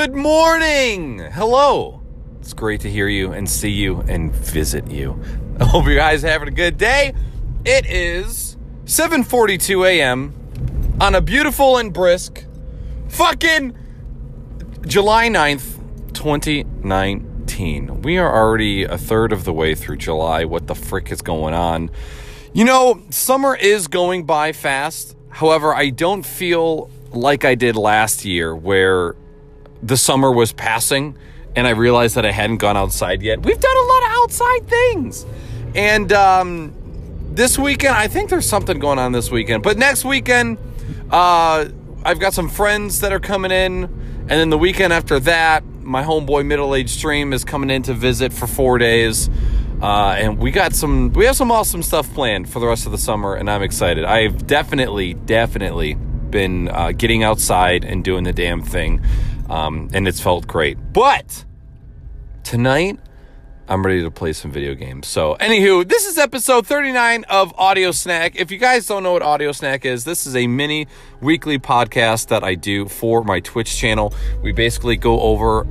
Good morning. Hello. It's great to hear you and see you and visit you. I hope you guys having a good day. It is 7:42 a.m. on a beautiful and brisk fucking July 9th, 2019. We are already a third of the way through July. What the frick is going on? You know, summer is going by fast. However, I don't feel like I did last year where the summer was passing and I realized that I hadn't gone outside yet. We've done a lot of outside things. And um, this weekend, I think there's something going on this weekend. But next weekend, uh, I've got some friends that are coming in. And then the weekend after that, my homeboy Middle Age Stream is coming in to visit for four days. Uh, and we got some, we have some awesome stuff planned for the rest of the summer, and I'm excited. I've definitely, definitely been uh, getting outside and doing the damn thing, um, and it's felt great. But tonight, I'm ready to play some video games. So, anywho, this is episode 39 of Audio Snack. If you guys don't know what Audio Snack is, this is a mini weekly podcast that I do for my Twitch channel. We basically go over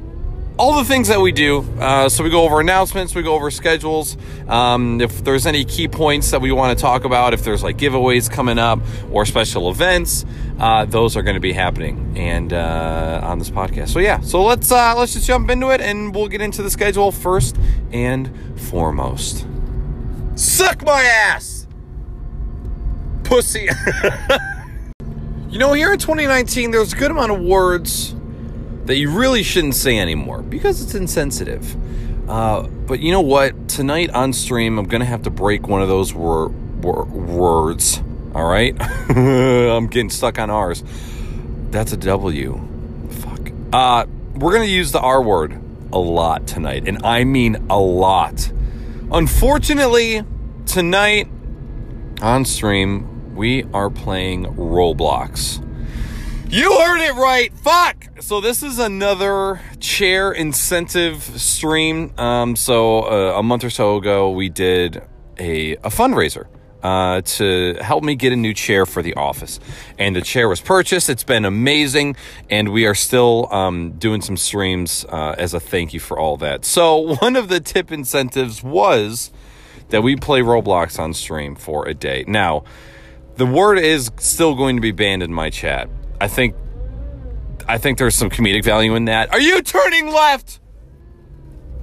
all the things that we do. Uh, so we go over announcements, we go over schedules. Um, if there's any key points that we want to talk about, if there's like giveaways coming up or special events, uh, those are going to be happening and uh, on this podcast. So yeah, so let's uh, let's just jump into it and we'll get into the schedule first and foremost. Suck my ass, pussy. you know, here in 2019, there's a good amount of words that you really shouldn't say anymore because it's insensitive. Uh, but you know what? Tonight on stream, I'm going to have to break one of those wor- wor- words. All right? I'm getting stuck on R's. That's a W. Fuck. Uh, we're going to use the R word a lot tonight, and I mean a lot. Unfortunately, tonight on stream, we are playing Roblox. You heard it right. Fuck. So this is another chair incentive stream. Um, so uh, a month or so ago, we did a, a fundraiser uh, to help me get a new chair for the office. And the chair was purchased. It's been amazing. And we are still um, doing some streams uh, as a thank you for all that. So one of the tip incentives was that we play Roblox on stream for a day. Now, the word is still going to be banned in my chat. I think I think there's some comedic value in that. Are you turning left?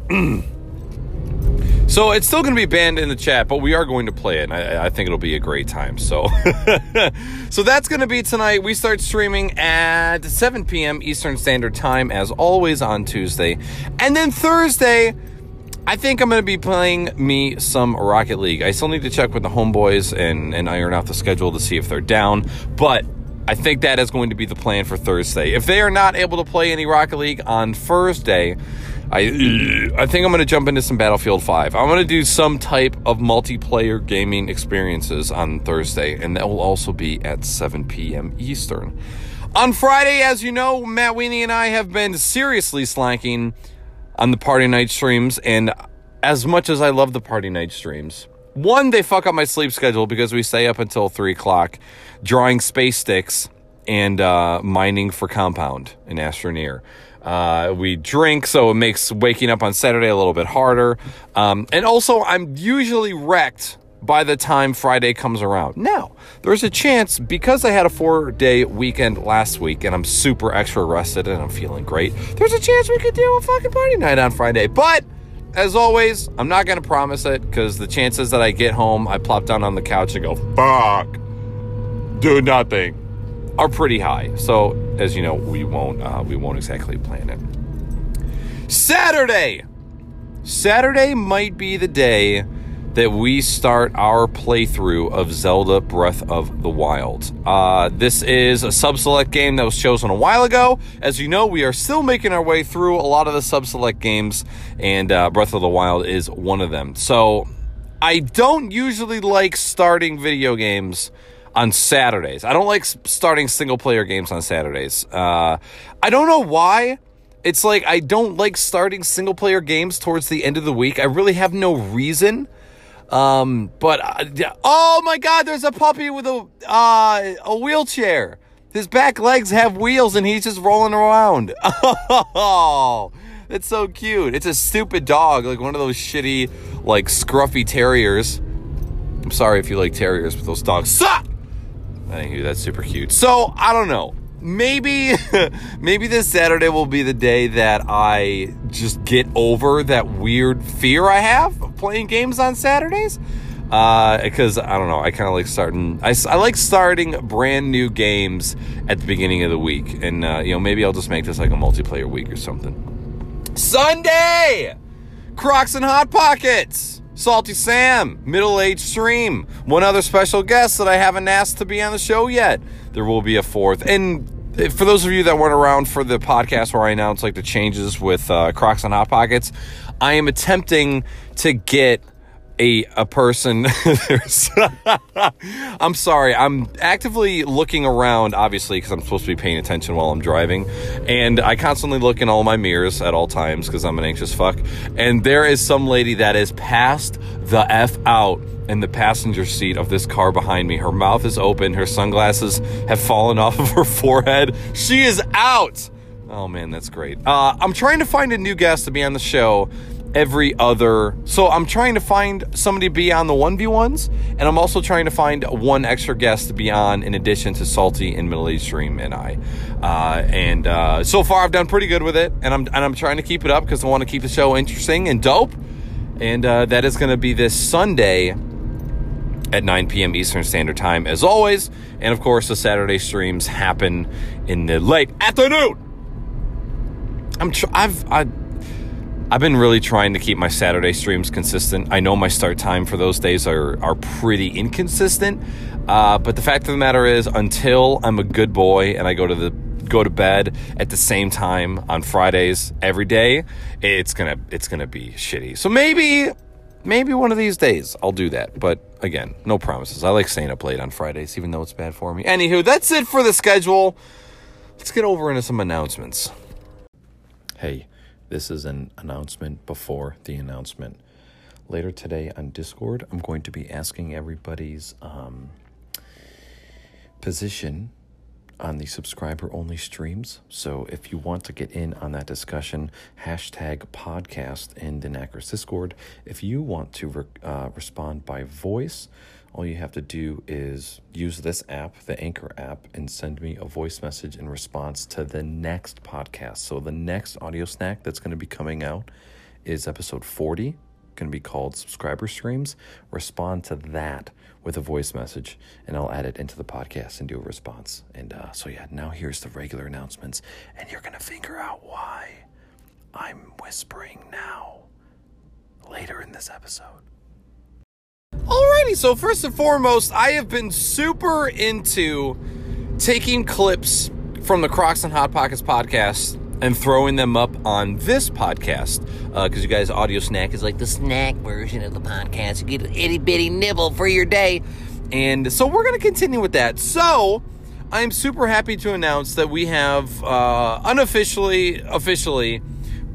so it's still going to be banned in the chat, but we are going to play it. I, I, think it'll be a great time. So, so that's going to be tonight. We start streaming at 7 p.m. Eastern Standard Time, as always on Tuesday, and then Thursday. I think I'm going to be playing me some Rocket League. I still need to check with the homeboys and, and iron out the schedule to see if they're down. But I think that is going to be the plan for Thursday. If they are not able to play any Rocket League on Thursday, I I think I'm going to jump into some Battlefield 5. I'm going to do some type of multiplayer gaming experiences on Thursday, and that will also be at 7 p.m. Eastern. On Friday, as you know, Matt Weenie and I have been seriously slacking on the party night streams, and as much as I love the party night streams, one, they fuck up my sleep schedule because we stay up until three o'clock drawing space sticks and uh, mining for compound in Astroneer. Uh, we drink, so it makes waking up on Saturday a little bit harder. Um, and also, I'm usually wrecked by the time Friday comes around. Now, there's a chance because I had a four day weekend last week and I'm super extra rested and I'm feeling great, there's a chance we could do a fucking party night on Friday. But as always, I'm not going to promise it because the chances that I get home, I plop down on the couch and go, fuck, do nothing, are pretty high. So, as you know, we won't, uh, we won't exactly plan it. Saturday! Saturday might be the day that we start our playthrough of Zelda Breath of the Wild. Uh, this is a sub select game that was chosen a while ago. As you know, we are still making our way through a lot of the sub select games, and uh, Breath of the Wild is one of them. So I don't usually like starting video games on Saturdays. I don't like starting single player games on Saturdays. Uh, I don't know why. It's like I don't like starting single player games towards the end of the week. I really have no reason. Um, but uh, oh my God, there's a puppy with a uh, a wheelchair. His back legs have wheels and he's just rolling around. Oh, it's so cute. It's a stupid dog, like one of those shitty, like scruffy terriers. I'm sorry if you like terriers, but those dogs suck. Anywho, that's super cute. So I don't know. Maybe, maybe this Saturday will be the day that I just get over that weird fear I have playing games on Saturdays. Because uh, I don't know, I kind of like starting. I, I like starting brand new games at the beginning of the week, and uh, you know maybe I'll just make this like a multiplayer week or something. Sunday, Crocs and Hot Pockets. Salty Sam, middle aged stream, one other special guest that I haven't asked to be on the show yet. There will be a fourth. And for those of you that weren't around for the podcast where I announced like the changes with uh, Crocs and Hot Pockets, I am attempting to get a a person. I'm sorry. I'm actively looking around obviously because I'm supposed to be paying attention while I'm driving. And I constantly look in all my mirrors at all times because I'm an anxious fuck. And there is some lady that is passed the F out in the passenger seat of this car behind me. Her mouth is open. Her sunglasses have fallen off of her forehead. She is out oh man that's great uh, I'm trying to find a new guest to be on the show every other. So I'm trying to find somebody to be on the 1v1s, and I'm also trying to find one extra guest to be on in addition to Salty and Middle Age Stream and I. Uh, and uh, so far, I've done pretty good with it, and I'm and I'm trying to keep it up because I want to keep the show interesting and dope. And uh, that is going to be this Sunday at 9 p.m. Eastern Standard Time, as always. And of course, the Saturday streams happen in the late afternoon. I'm tr- I've I I've been really trying to keep my Saturday streams consistent. I know my start time for those days are are pretty inconsistent, uh, but the fact of the matter is, until I'm a good boy and I go to the go to bed at the same time on Fridays every day, it's gonna it's gonna be shitty. So maybe maybe one of these days I'll do that. But again, no promises. I like staying up late on Fridays, even though it's bad for me. Anywho, that's it for the schedule. Let's get over into some announcements. Hey. This is an announcement before the announcement. Later today on Discord, I'm going to be asking everybody's um, position on the subscriber only streams. So if you want to get in on that discussion, hashtag podcast in the Knackers Discord. If you want to re- uh, respond by voice, all you have to do is use this app, the Anchor app, and send me a voice message in response to the next podcast. So the next audio snack that's going to be coming out is episode 40, going to be called Subscriber Streams. Respond to that with a voice message, and I'll add it into the podcast and do a response. And uh, so, yeah, now here's the regular announcements, and you're going to figure out why I'm whispering now later in this episode. Alrighty, so first and foremost, I have been super into taking clips from the Crocs and Hot Pockets podcast and throwing them up on this podcast because uh, you guys audio snack is like the snack version of the podcast. You get an itty bitty nibble for your day. And so we're going to continue with that. So i'm super happy to announce that we have uh, unofficially officially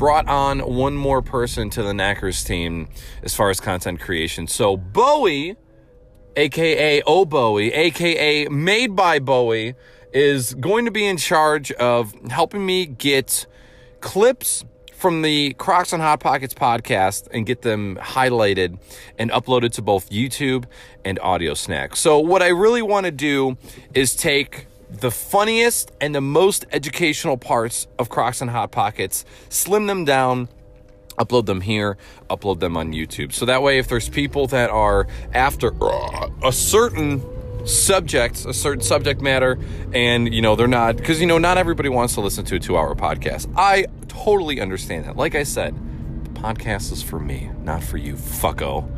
brought on one more person to the Knackers team as far as content creation. So Bowie, aka Oh Bowie, aka Made by Bowie, is going to be in charge of helping me get clips from the Crocs on Hot Pockets podcast and get them highlighted and uploaded to both YouTube and Audio Snack. So, what I really want to do is take the funniest and the most educational parts of Crocs and Hot Pockets, slim them down, upload them here, upload them on YouTube. So that way, if there's people that are after uh, a certain subject, a certain subject matter, and you know, they're not, because you know, not everybody wants to listen to a two hour podcast. I totally understand that. Like I said, the podcast is for me, not for you, fucko.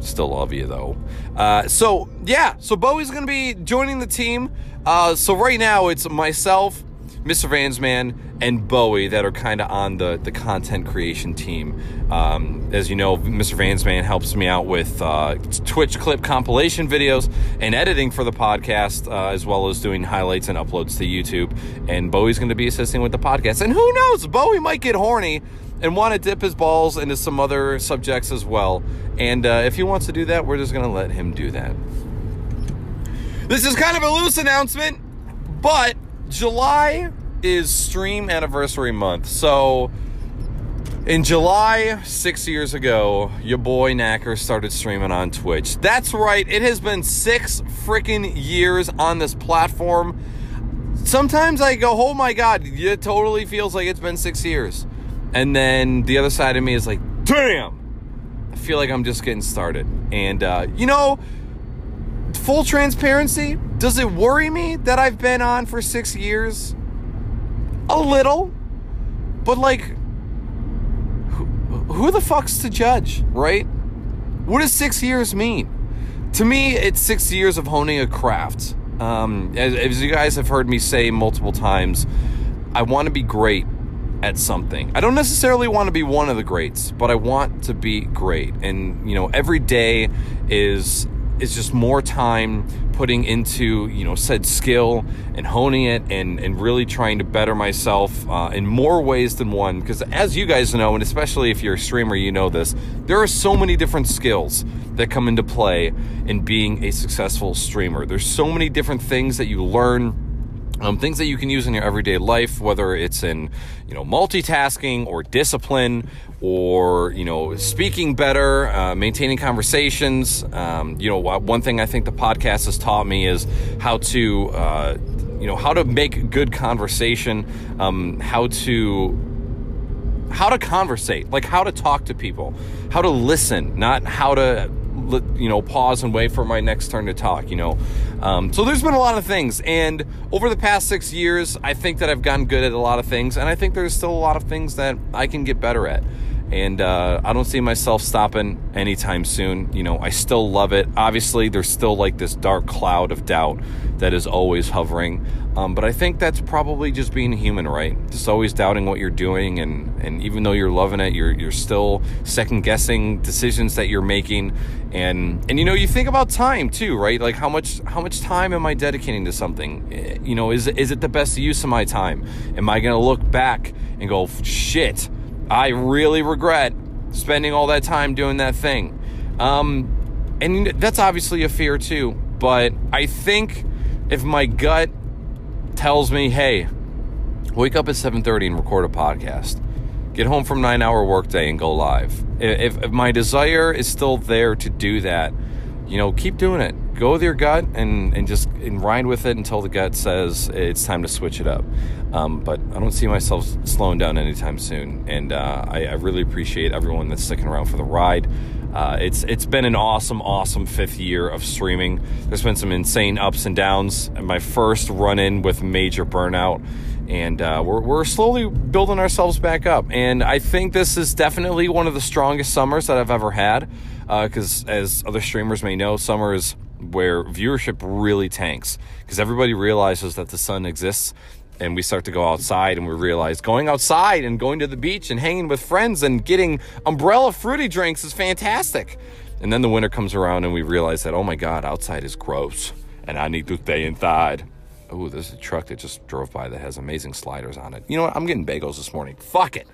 Still love you though. Uh, so yeah, so Bowie's gonna be joining the team. Uh, so right now it's myself, Mr. Vansman, and Bowie that are kind of on the the content creation team. Um, as you know, Mr. Vansman helps me out with uh, Twitch clip compilation videos and editing for the podcast, uh, as well as doing highlights and uploads to YouTube. And Bowie's going to be assisting with the podcast. And who knows, Bowie might get horny and want to dip his balls into some other subjects as well. And uh, if he wants to do that, we're just going to let him do that. This is kind of a loose announcement, But July is stream anniversary month. So in July, six years ago, your boy Knacker started streaming on Twitch. That's right, it has been six freaking years on this platform. Sometimes I go, oh my god, it totally feels like it's been six years. And then the other side of me is like, damn, I feel like I'm just getting started. And, uh, you know, full transparency, does it worry me that I've been on for six years? A little. But, like, who, who the fuck's to judge, right? What does six years mean? To me, it's six years of honing a craft. Um, as, as you guys have heard me say multiple times, I want to be great at something. I don't necessarily want to be one of the greats, but I want to be great. And you know, every day is is just more time putting into you know said skill and honing it and and really trying to better myself uh, in more ways than one. Because as you guys know and especially if you're a streamer you know this there are so many different skills that come into play in being a successful streamer. There's so many different things that you learn um, things that you can use in your everyday life, whether it's in, you know, multitasking or discipline or, you know, speaking better, uh, maintaining conversations. Um, you know, one thing I think the podcast has taught me is how to, uh, you know, how to make good conversation, um, how to how to conversate, like how to talk to people, how to listen, not how to you know pause and wait for my next turn to talk you know. Um, so there's been a lot of things and over the past six years i think that i've gotten good at a lot of things and i think there's still a lot of things that i can get better at and uh, i don't see myself stopping anytime soon you know i still love it obviously there's still like this dark cloud of doubt that is always hovering um, but I think that's probably just being human, right? Just always doubting what you're doing, and, and even though you're loving it, you're you're still second guessing decisions that you're making, and and you know you think about time too, right? Like how much how much time am I dedicating to something? Eh, you know, is is it the best use of my time? Am I to look back and go, shit, I really regret spending all that time doing that thing? Um, and that's obviously a fear too, but I think if my gut tells me, hey, wake up at 7.30 and record a podcast. Get home from nine hour workday and go live. If, if my desire is still there to do that, you know, keep doing it. Go with your gut and, and just and ride with it until the gut says it's time to switch it up. Um, but I don't see myself slowing down anytime soon. And uh, I, I really appreciate everyone that's sticking around for the ride. Uh, it's it's been an awesome, awesome fifth year of streaming. There's been some insane ups and downs. My first run in with major burnout, and uh, we're we're slowly building ourselves back up. And I think this is definitely one of the strongest summers that I've ever had. Because uh, as other streamers may know, summer is where viewership really tanks because everybody realizes that the sun exists and we start to go outside and we realize going outside and going to the beach and hanging with friends and getting umbrella fruity drinks is fantastic. And then the winter comes around and we realize that, oh my God, outside is gross and I need to stay inside. Oh, there's a truck that just drove by that has amazing sliders on it. You know what? I'm getting bagels this morning. Fuck it.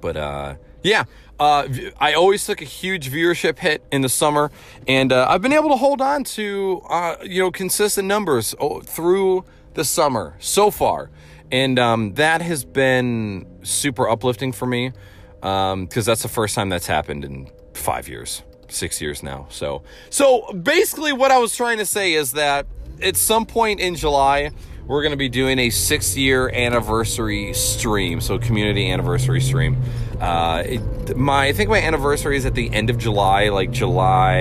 But uh, yeah, uh, I always took a huge viewership hit in the summer, and uh, I've been able to hold on to uh, you know consistent numbers through the summer so far. And um, that has been super uplifting for me because um, that's the first time that's happened in five years, six years now. So, so basically, what I was trying to say is that at some point in July, we're going to be doing a six year anniversary stream, so community anniversary stream. Uh, it, my I think my anniversary is at the end of July, like July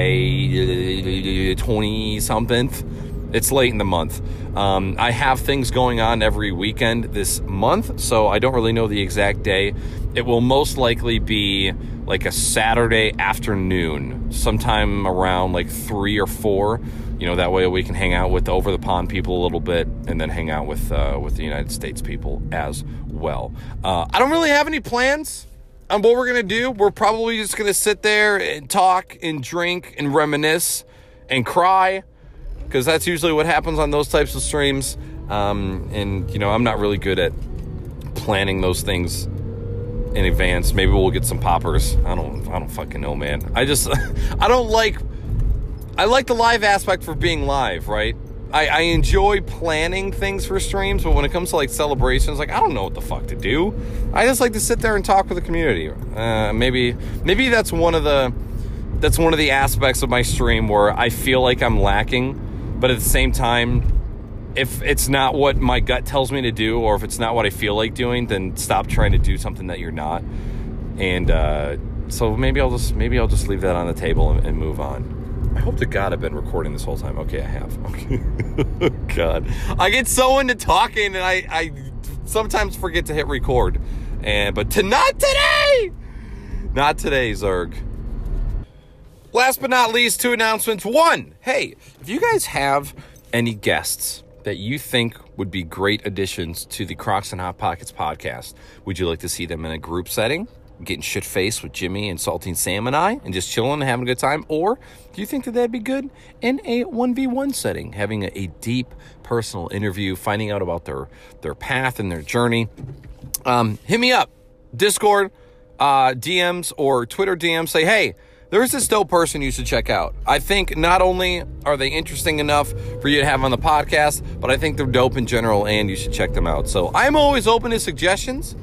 twenty something. It's late in the month. Um, I have things going on every weekend this month, so I don't really know the exact day. It will most likely be like a Saturday afternoon, sometime around like three or four. You know, that way we can hang out with the over the pond people a little bit, and then hang out with uh, with the United States people as well. Uh, I don't really have any plans on what we're gonna do. We're probably just gonna sit there and talk and drink and reminisce and cry because that's usually what happens on those types of streams. Um, and you know, I'm not really good at planning those things in advance. Maybe we'll get some poppers. I don't. I don't fucking know, man. I just. I don't like. I like the live aspect for being live, right? I, I enjoy planning things for streams, but when it comes to like celebrations, like I don't know what the fuck to do. I just like to sit there and talk with the community. Uh, maybe maybe that's one of the that's one of the aspects of my stream where I feel like I'm lacking, but at the same time, if it's not what my gut tells me to do, or if it's not what I feel like doing, then stop trying to do something that you're not. And uh, so maybe I'll just maybe I'll just leave that on the table and, and move on. I hope to God I've been recording this whole time. Okay, I have. Okay. God. I get so into talking and I, I sometimes forget to hit record. And but to not today! Not today, Zerg. Last but not least, two announcements. One, hey, if you guys have any guests that you think would be great additions to the Crocs and Hot Pockets podcast, would you like to see them in a group setting? getting shit faced with Jimmy and Saltine Sam and I and just chilling and having a good time? Or do you think that that'd be good in a 1v1 setting, having a, a deep personal interview, finding out about their, their path and their journey? Um, hit me up, Discord, uh, DMs, or Twitter DMs. Say, hey, there's this still person you should check out. I think not only are they interesting enough for you to have on the podcast, but I think they're dope in general and you should check them out. So I'm always open to suggestions.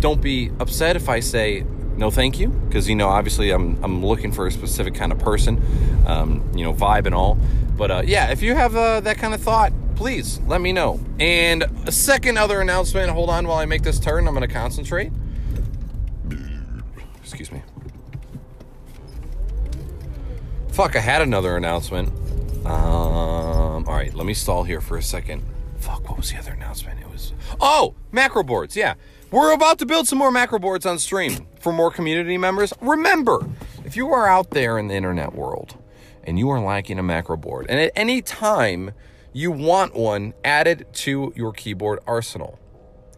Don't be upset if I say no thank you because you know obviously I'm, I'm looking for a specific kind of person um, you know vibe and all. But uh, yeah if you have uh, that kind of thought please let me know. And a second other announcement hold on while i make this turn. I'm going to concentrate. Excuse me fuck i had another announcement um, all right let me stall here for a second fuck what was the other announcement it was oh macro boards yeah we're about to build some more macro boards on stream for more community members. Remember, if you are out there in the internet world and you are lacking a macro board, and at any time you want one added to your keyboard arsenal,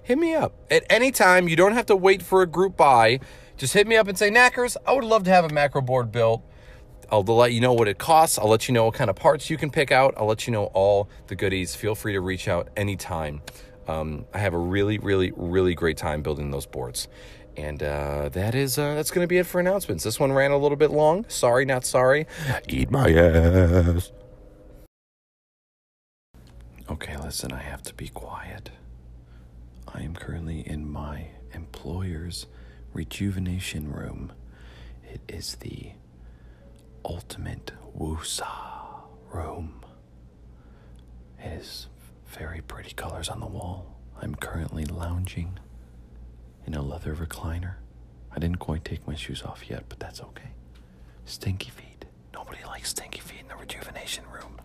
hit me up. At any time, you don't have to wait for a group buy. Just hit me up and say, Knackers, I would love to have a macro board built. I'll let you know what it costs. I'll let you know what kind of parts you can pick out. I'll let you know all the goodies. Feel free to reach out anytime. Um, I have a really, really, really great time building those boards. And uh, that is uh, that's going to be it for announcements. This one ran a little bit long. Sorry, not sorry. Eat my ass. Okay, listen, I have to be quiet. I am currently in my employer's rejuvenation room. It is the ultimate woosah room. It is very pretty colors on the wall. I'm currently lounging in a leather recliner. I didn't quite take my shoes off yet, but that's okay. Stinky feet. Nobody likes stinky feet in the rejuvenation room.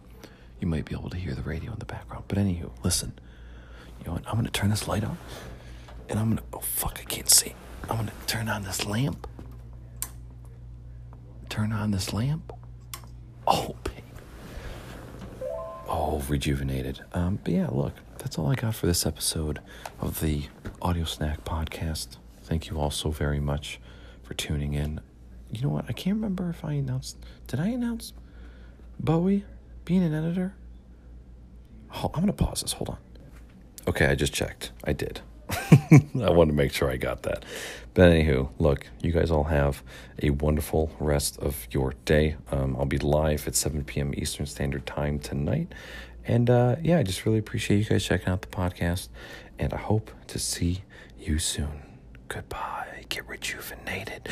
You might be able to hear the radio in the background. But anywho, listen. You know what? I'm gonna turn this light on. And I'm gonna oh fuck, I can't see. I'm gonna turn on this lamp. Turn on this lamp. Oh, Oh, rejuvenated. Um, but yeah, look, that's all I got for this episode of the Audio Snack Podcast. Thank you all so very much for tuning in. You know what? I can't remember if I announced. Did I announce Bowie being an editor? Oh, I'm going to pause this. Hold on. Okay, I just checked. I did. I wanted to make sure I got that. But anywho, look, you guys all have a wonderful rest of your day. Um, I'll be live at 7 p.m. Eastern Standard Time tonight. And uh, yeah, I just really appreciate you guys checking out the podcast. And I hope to see you soon. Goodbye. Get rejuvenated.